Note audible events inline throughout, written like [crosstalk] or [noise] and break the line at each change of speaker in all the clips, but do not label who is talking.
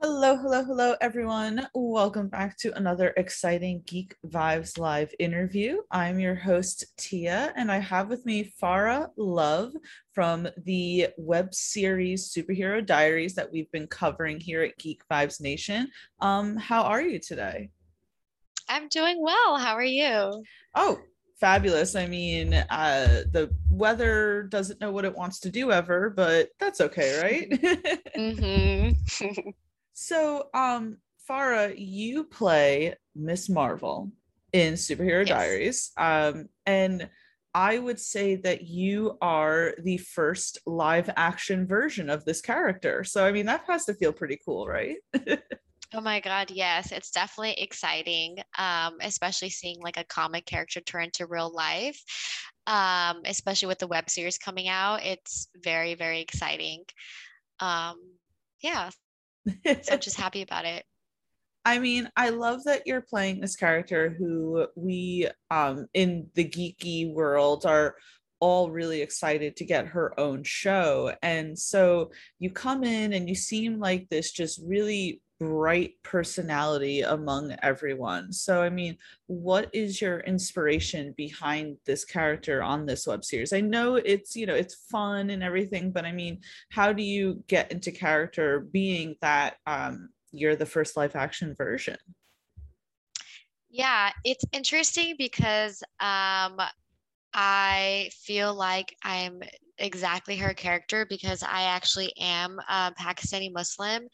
Hello, hello, hello, everyone. Welcome back to another exciting Geek Vibes Live interview. I'm your host, Tia, and I have with me Farah Love from the web series Superhero Diaries that we've been covering here at Geek Vibes Nation. Um, how are you today?
I'm doing well. How are you?
Oh, fabulous. I mean, uh, the weather doesn't know what it wants to do ever, but that's okay, right? mm-hmm. [laughs] [laughs] So, um, Farah, you play Miss Marvel in Superhero yes. Diaries. Um, and I would say that you are the first live action version of this character. So, I mean, that has to feel pretty cool, right? [laughs]
oh my God, yes. It's definitely exciting, um, especially seeing like a comic character turn to real life, um, especially with the web series coming out. It's very, very exciting. Um, yeah, so I'm [laughs] just happy about it.
I mean, I love that you're playing this character who we um in the geeky world are all really excited to get her own show. And so you come in and you seem like this just really bright personality among everyone. So, I mean, what is your inspiration behind this character on this web series? I know it's, you know, it's fun and everything, but I mean, how do you get into character being that um, you're the first live action version?
Yeah, it's interesting because um, I feel like I'm exactly her character because I actually am a Pakistani Muslim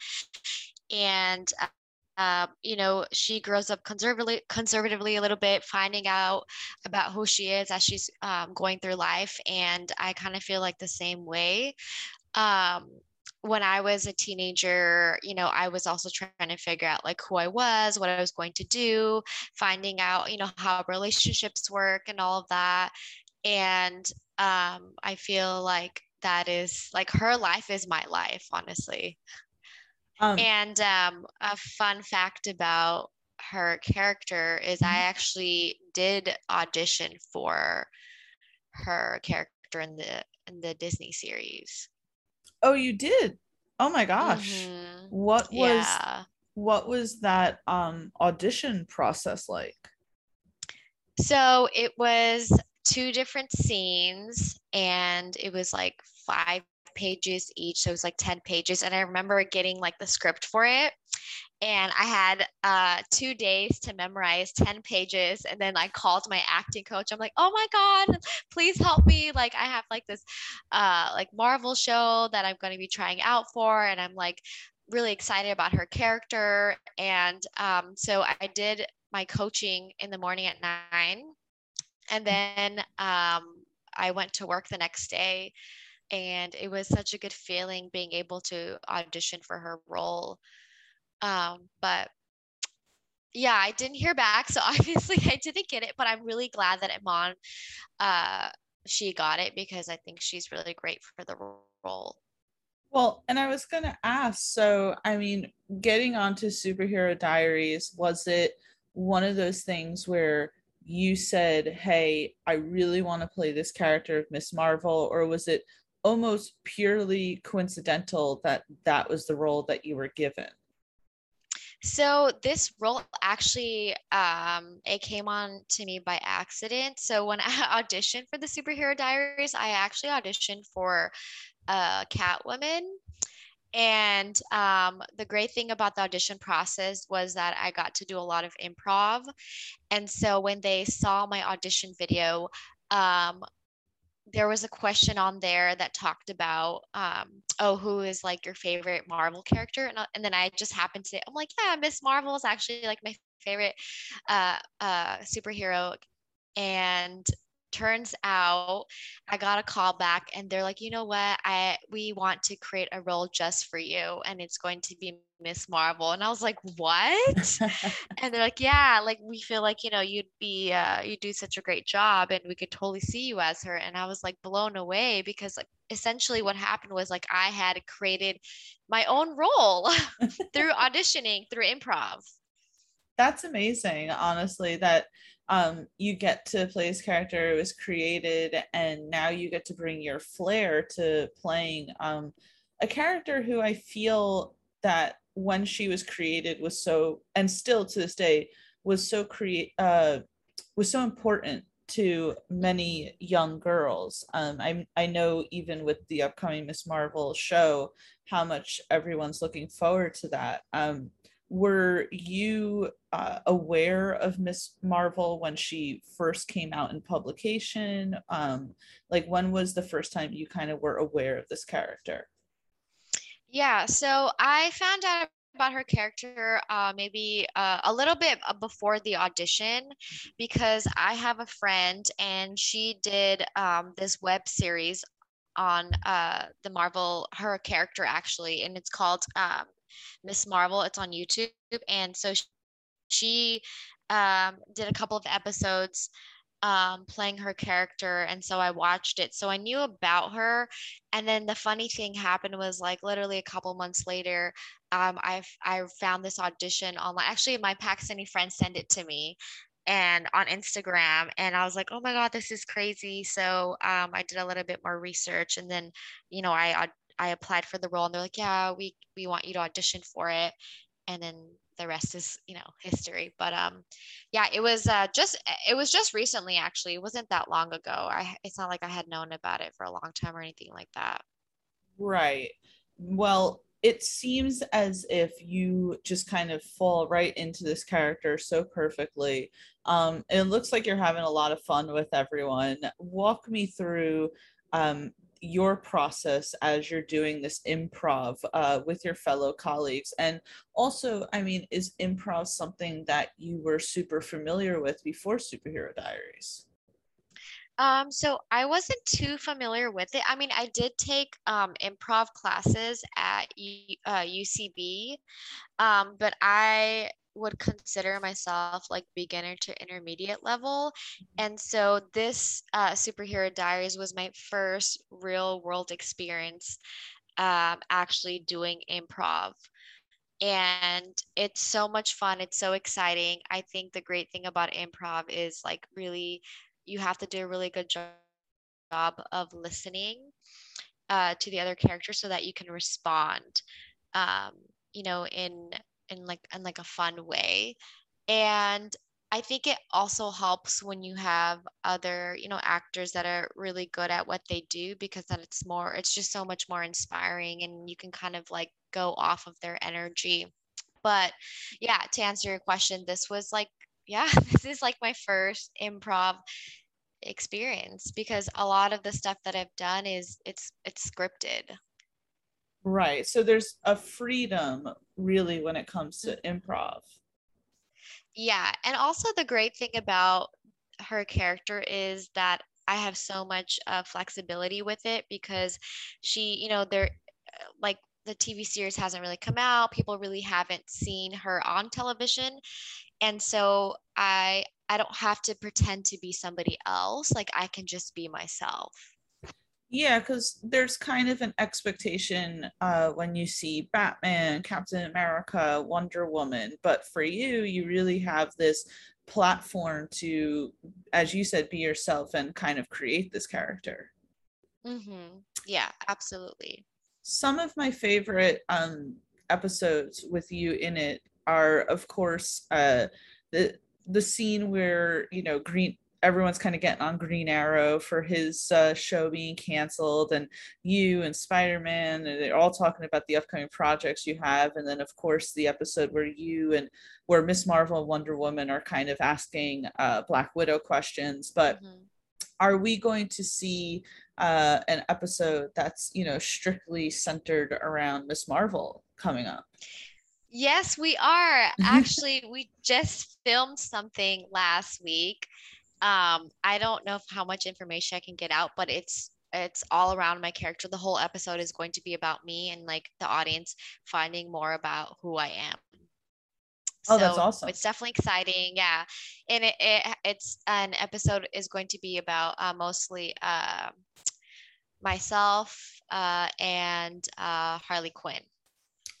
and uh, you know she grows up conservatively conservatively a little bit finding out about who she is as she's um, going through life and i kind of feel like the same way. Um, when i was a teenager you know i was also trying to figure out like who i was what i was going to do finding out you know how relationships work and all of that and um, i feel like that is like her life is my life honestly um, and um, a fun fact about her character is I mm-hmm. actually did audition for her character in the in the Disney series.
Oh, you did? Oh my gosh. Mm-hmm. What was yeah. what was that um audition process like?
So it was two different scenes and it was like five pages each. So it was like 10 pages. And I remember getting like the script for it. And I had uh, two days to memorize 10 pages. And then I called my acting coach. I'm like, oh my God, please help me. Like, I have like this uh, like Marvel show that I'm going to be trying out for. And I'm like really excited about her character. And um, so I did my coaching in the morning at nine. And then um, I went to work the next day and it was such a good feeling being able to audition for her role. Um, but yeah i didn't hear back so [laughs] obviously i didn't get it but i'm really glad that iman uh, she got it because i think she's really great for the role.
Well and i was going to ask so i mean getting onto superhero diaries was it one of those things where you said hey i really want to play this character of miss marvel or was it almost purely coincidental that that was the role that you were given.
So this role actually um, it came on to me by accident. So when i [laughs] auditioned for the superhero diaries i actually auditioned for uh, catwoman. And um, the great thing about the audition process was that I got to do a lot of improv. And so when they saw my audition video, um, there was a question on there that talked about, um, oh, who is like your favorite Marvel character? And, and then I just happened to say, I'm like, yeah, Miss Marvel is actually like my favorite uh, uh, superhero. And turns out I got a call back and they're like, you know what? I we want to create a role just for you and it's going to be Miss Marvel. And I was like, what? [laughs] and they're like, yeah, like we feel like, you know, you'd be uh you do such a great job and we could totally see you as her. And I was like blown away because like essentially what happened was like I had created my own role [laughs] through [laughs] auditioning, through improv.
That's amazing, honestly, that um, you get to play his character it was created and now you get to bring your flair to playing um, a character who i feel that when she was created was so and still to this day was so create uh, was so important to many young girls. Um, I I know even with the upcoming Miss Marvel show, how much everyone's looking forward to that. Um, were you uh, aware of Miss Marvel when she first came out in publication? Um, like, when was the first time you kind of were aware of this character?
Yeah, so I found out about her character uh, maybe uh, a little bit before the audition because I have a friend and she did um, this web series on uh, the Marvel, her character actually, and it's called um, Miss Marvel. It's on YouTube. And so she um, did a couple of episodes um, playing her character. And so I watched it. So I knew about her. And then the funny thing happened was like literally a couple months later, um, I I found this audition online. Actually, my Pakistani friend sent it to me and on Instagram and I was like, "Oh my god, this is crazy." So um, I did a little bit more research and then, you know, I I applied for the role and they're like, yeah, we we want you to audition for it, and then the rest is you know history. But um, yeah, it was uh, just it was just recently actually. It wasn't that long ago. I it's not like I had known about it for a long time or anything like that.
Right. Well, it seems as if you just kind of fall right into this character so perfectly. Um, it looks like you're having a lot of fun with everyone. Walk me through um, your process as you're doing this improv uh, with your fellow colleagues and also i mean is improv something that you were super familiar with before superhero diaries
um, so I wasn't too familiar with it. I mean, I did take um, improv classes at U- uh, UCB, um, but I would consider myself like beginner to intermediate level. And so this uh, Superhero Diaries was my first real world experience um, actually doing improv. And it's so much fun. It's so exciting. I think the great thing about improv is like really, you have to do a really good job of listening uh, to the other character so that you can respond, um, you know, in in like in like a fun way. And i think it also helps when you have other you know actors that are really good at what they do because then it's more it's just so much more inspiring and you can kind of like go off of their energy. But yeah to answer your question this was like [laughs] yeah this is like my first improv experience because a lot of the stuff that i've done is it's it's scripted.
Right. So there's a freedom really when it comes to improv.
Yeah. And also, the great thing about her character is that I have so much uh, flexibility with it because she, you know, they're like the TV series hasn't really come out. People really haven't seen her on television. And so I I don't have to pretend to be somebody else. Like I can just be myself.
Yeah, because there's kind of an expectation uh, when you see Batman, Captain America, Wonder Woman, but for you, you really have this platform to, as you said, be yourself and kind of create this character.
Mm-hmm. Yeah, absolutely.
Some of my favorite um, episodes with you in it are, of course, uh, the the scene where you know Green everyone's kind of getting on Green Arrow for his uh, show being canceled, and you and Spider Man, and they're all talking about the upcoming projects you have. And then, of course, the episode where you and where Miss Marvel and Wonder Woman are kind of asking uh, Black Widow questions. But mm-hmm. are we going to see uh, an episode that's you know strictly centered around Miss Marvel coming up?
Yes, we are. [laughs] Actually, we just filmed something last week. Um, I don't know how much information I can get out, but it's it's all around my character. The whole episode is going to be about me and like the audience finding more about who I am.
Oh, so that's awesome.
It's definitely exciting. Yeah. And it, it it's an episode is going to be about uh, mostly uh, myself uh, and uh, Harley Quinn.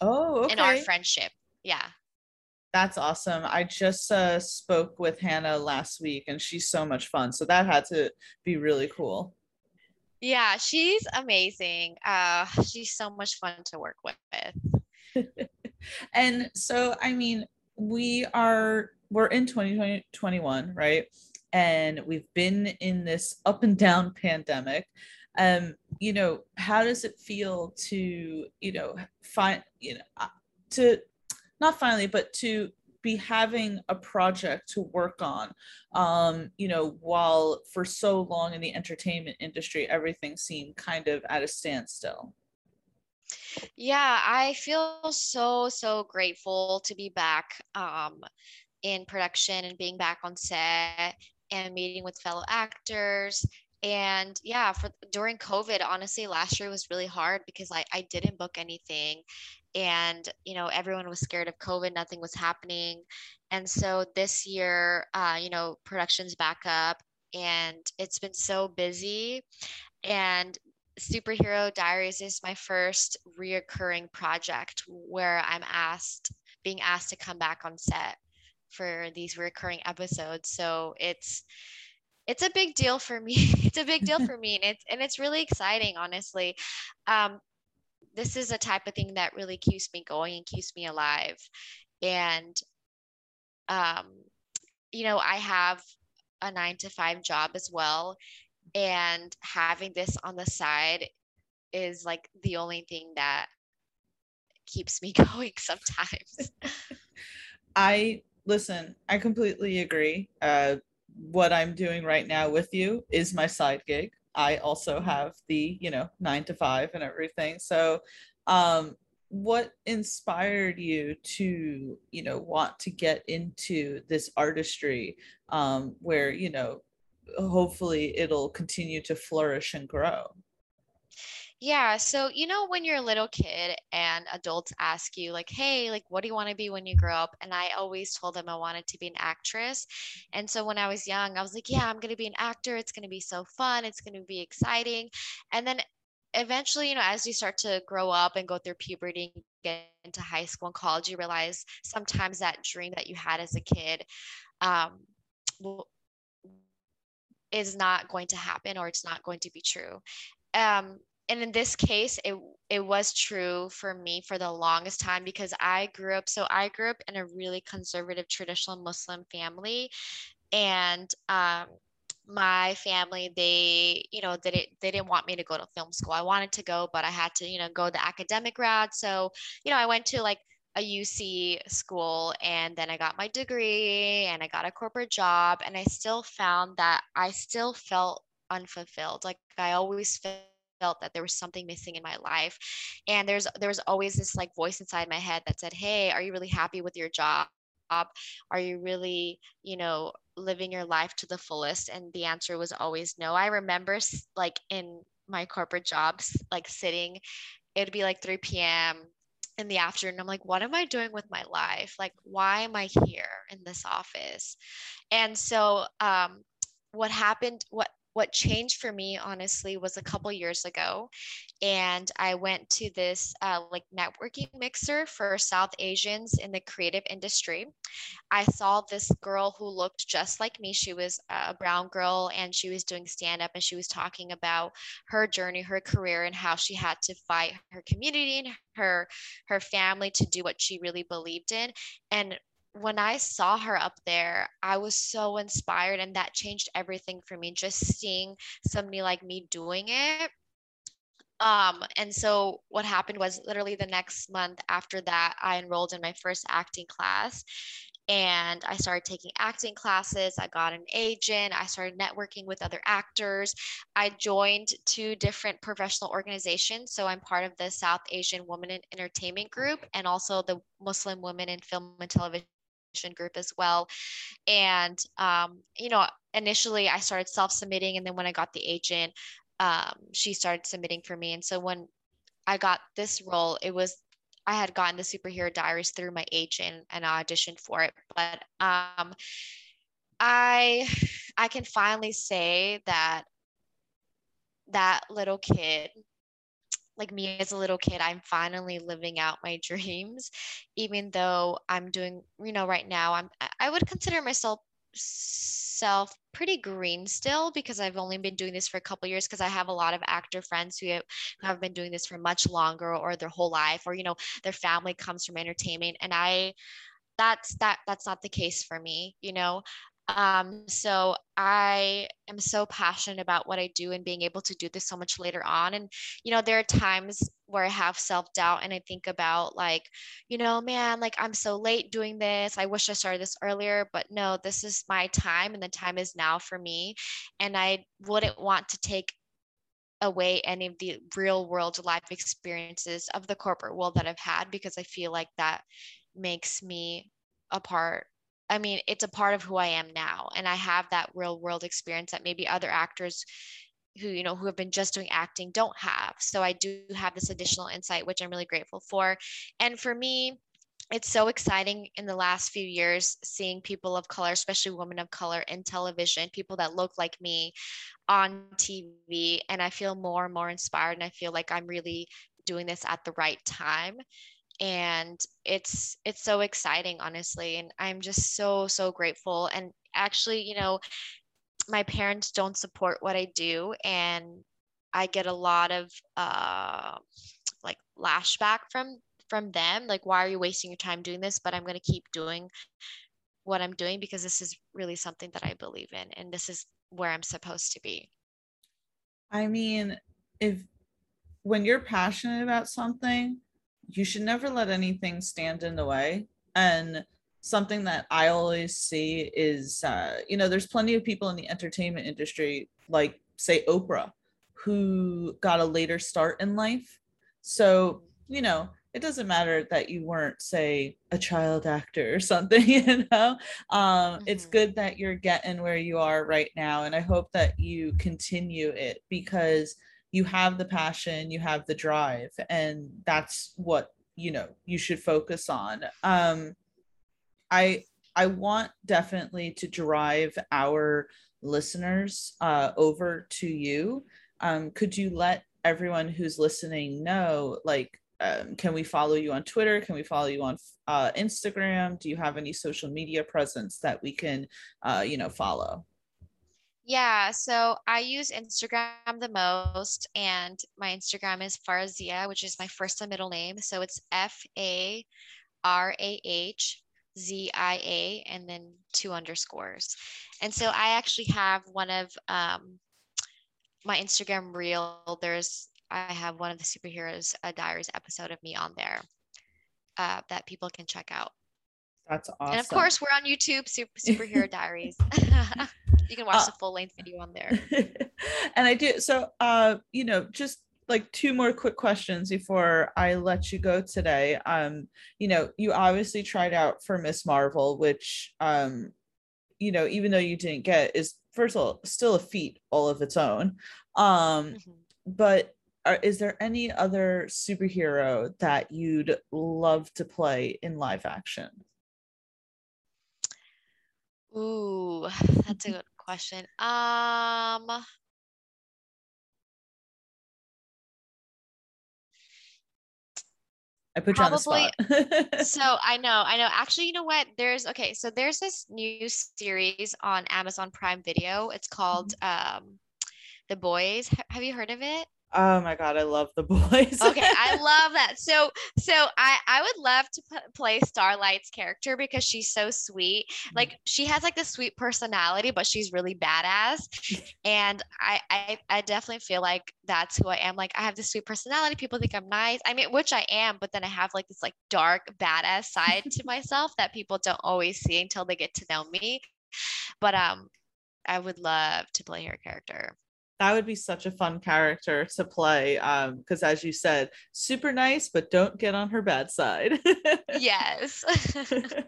Oh, okay.
And our friendship. Yeah.
That's awesome. I just uh, spoke with Hannah last week and she's so much fun. So that had to be really cool.
Yeah, she's amazing. Uh, she's so much fun to work with. [laughs]
and so, I mean, we are we're in 2021 right and we've been in this up and down pandemic um you know how does it feel to you know find you know uh, to not finally but to be having a project to work on um you know while for so long in the entertainment industry everything seemed kind of at a standstill
yeah, I feel so, so grateful to be back um, in production and being back on set and meeting with fellow actors. And yeah, for during COVID, honestly, last year was really hard because I, I didn't book anything and you know everyone was scared of covid nothing was happening and so this year uh, you know production's back up and it's been so busy and Superhero Diaries is my first reoccurring project where I'm asked, being asked to come back on set for these recurring episodes. So it's it's a big deal for me. [laughs] it's a big deal [laughs] for me, and it's and it's really exciting, honestly. Um, this is a type of thing that really keeps me going and keeps me alive. And um, you know, I have a nine to five job as well and having this on the side is like the only thing that keeps me [laughs] going sometimes. [laughs]
I listen i completely agree. Uh, what i'm doing right now with you is my side gig i also have the you know nine to five and everything so um what inspired you to you know want to get into this artistry um where you know hopefully it'll continue to flourish and grow.
Yeah. So, you know, when you're a little kid and adults ask you, like, hey, like, what do you want to be when you grow up? And I always told them I wanted to be an actress. And so when I was young, I was like, yeah, I'm going to be an actor. It's going to be so fun. It's going to be exciting. And then eventually, you know, as you start to grow up and go through puberty, get into high school and college, you realize sometimes that dream that you had as a kid um, is not going to happen or it's not going to be true. Um, and in this case, it it was true for me for the longest time because I grew up. So I grew up in a really conservative, traditional Muslim family, and um, my family they you know they didn't they didn't want me to go to film school. I wanted to go, but I had to you know go the academic route. So you know I went to like a UC school and then I got my degree and I got a corporate job and I still found that I still felt unfulfilled. Like I always felt that there was something missing in my life. And there's there was always this like voice inside my head that said, "Hey, are you really happy with your job? Are you really, you know, living your life to the fullest?" And the answer was always no. I remember like in my corporate jobs like sitting it'd be like 3 p.m in the afternoon i'm like what am i doing with my life like why am i here in this office and so um, what happened what what changed for me honestly was a couple years ago and i went to this uh, like networking mixer for south asians in the creative industry. I saw this girl who looked just like me. She was a brown girl and she was doing stand up and she was talking about her journey her career and how she had to fight her community and her her family to do what she really believed in and when I saw her up there, I was so inspired, and that changed everything for me. Just seeing somebody like me doing it. Um, and so what happened was literally the next month after that, I enrolled in my first acting class. and I started taking acting classes. I got an agent. I started networking with other actors. I joined two different professional organizations. So I'm part of the South Asian Women in Entertainment Group and also the Muslim Women in Film and Television group as well. And, um, you know, initially I started self submitting. And then when I got the agent, um, she started submitting for me. And so when I got this role, it was I had gotten the superhero diaries through my agent and I auditioned for it. But um, I I can finally say that that little kid like me as a little kid i'm finally living out my [laughs] dreams even though i'm doing you know right now i'm i would consider myself self pretty green still because I've only been doing this for a couple years because I have a lot of actor friends who have, who have been doing this for much longer or their whole life or you know their family comes from entertainment and I that's that that's not the case for me you know um, so I am so passionate about what I do and being able to do this so much later on. And, you know, there are times where I have self doubt and I think about, like, you know, man, like I'm so late doing this. I wish I started this earlier, but no, this is my time and the time is now for me. And I wouldn't want to take away any of the real world life experiences of the corporate world that I've had because I feel like that makes me a part I mean, it's a part of who I am now. And I have that real world experience that maybe other actors who, you know, who have been just doing acting don't have. So I do have this additional insight, which I'm really grateful for. And for me, it's so exciting in the last few years seeing people of color, especially women of color in television, people that look like me on TV. And I feel more and more inspired. And I feel like I'm really doing this at the right time and it's it's so exciting honestly and i'm just so so grateful and actually you know my parents don't support what i do and i get a lot of uh like lashback from from them like why are you wasting your time doing this? But i'm going to keep doing what i'm doing because this is really something that i believe in and this is where i'm supposed to be.
I mean if when you're passionate about something you should never let anything stand in the way. And something that I always see is, uh, you know, there's plenty of people in the entertainment industry, like, say, Oprah, who got a later start in life. So, you know, it doesn't matter that you weren't, say, a child actor or [laughs] something, you know. Um, mm-hmm. It's good that you're getting where you are right now. And I hope that you continue it because you have the passion you have the drive and that's what you know you should focus on. Um i i want definitely to drive our listeners uh over to you. Um could you let everyone who's listening know like um, can we follow you on twitter? Can we follow you on uh, instagram? Do you have any social media presence that we can uh, you know follow
yeah, so I use Instagram the most, and my Instagram is Farahzia, which is my first and middle name. So it's F A R A H Z I A, and then two underscores. And so I actually have one of um, my Instagram reel. There's I have one of the superheroes uh, diaries episode of me on there uh, that people can check out.
That's awesome.
And of course, we're on YouTube, Super, [laughs] Superhero Diaries. [laughs] you can watch uh, the full length video on there. [laughs]
and I do. So, uh, you know, just like two more quick questions before I let you go today. Um, you know, you obviously tried out for Miss Marvel, which, um, you know, even though you didn't get, is first of all still a feat all of its own. Um, mm-hmm. but are, is there any other superhero that you'd love to play in live action?
Ooh, that's a [laughs] good question. Um,
I put you on the spot. [laughs]
so I know, I know. Actually, you know what? There's okay. So there's this new series on Amazon Prime Video. It's called mm-hmm. um, The Boys. Have you heard of it?
Oh my god, I love the [laughs] boys.
okay, I [laughs] love that. So, so I I would love to p- play Starlight's character because she's so sweet. Like she has like this sweet personality, but she's really badass. And I I I definitely feel like that's who I am. Like I have this sweet personality. People think I'm nice. I mean, which I am, but then I have like this like dark badass side to [laughs] myself that people don't always see until they get to know me. But um, I would love to play her character
that would be such a fun character to play um because as you said super nice but don't get on her bad side.
Yes. [laughs] [laughs]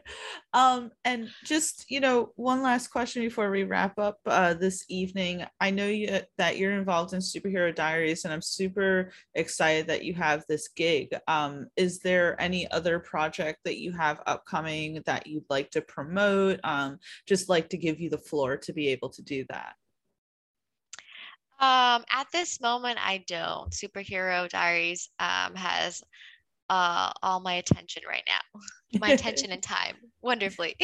Um and just you know one last question before we wrap up uh this evening. I know you that you're involved in superhero diaries and i'm super excited that you have this gig. Um is there any other project that you have upcoming that you'd like to promote? Um just like to give you the floor to be able to do that
um, at this moment, I don't. Superhero Diaries um, has uh, all my attention right now, [laughs] my attention and time, wonderfully.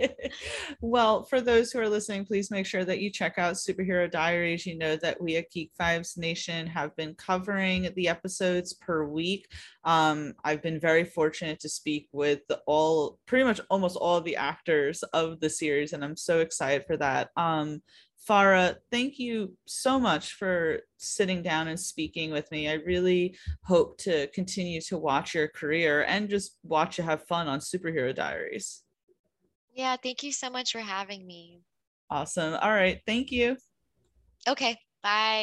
[laughs]
well, for those who are listening, please make sure that you check out Superhero Diaries. You know that we at Geek Vibes Nation have been covering the episodes per week. Um, I've been very fortunate to speak with all, pretty much almost all of the actors of the series, and I'm so excited for that. Um, Farah, thank you so much for sitting down and speaking with me. I really hope to continue to watch your career and just watch you have fun on Superhero Diaries.
Yeah, thank you so much for having me.
Awesome. All right. Thank you.
Okay. Bye.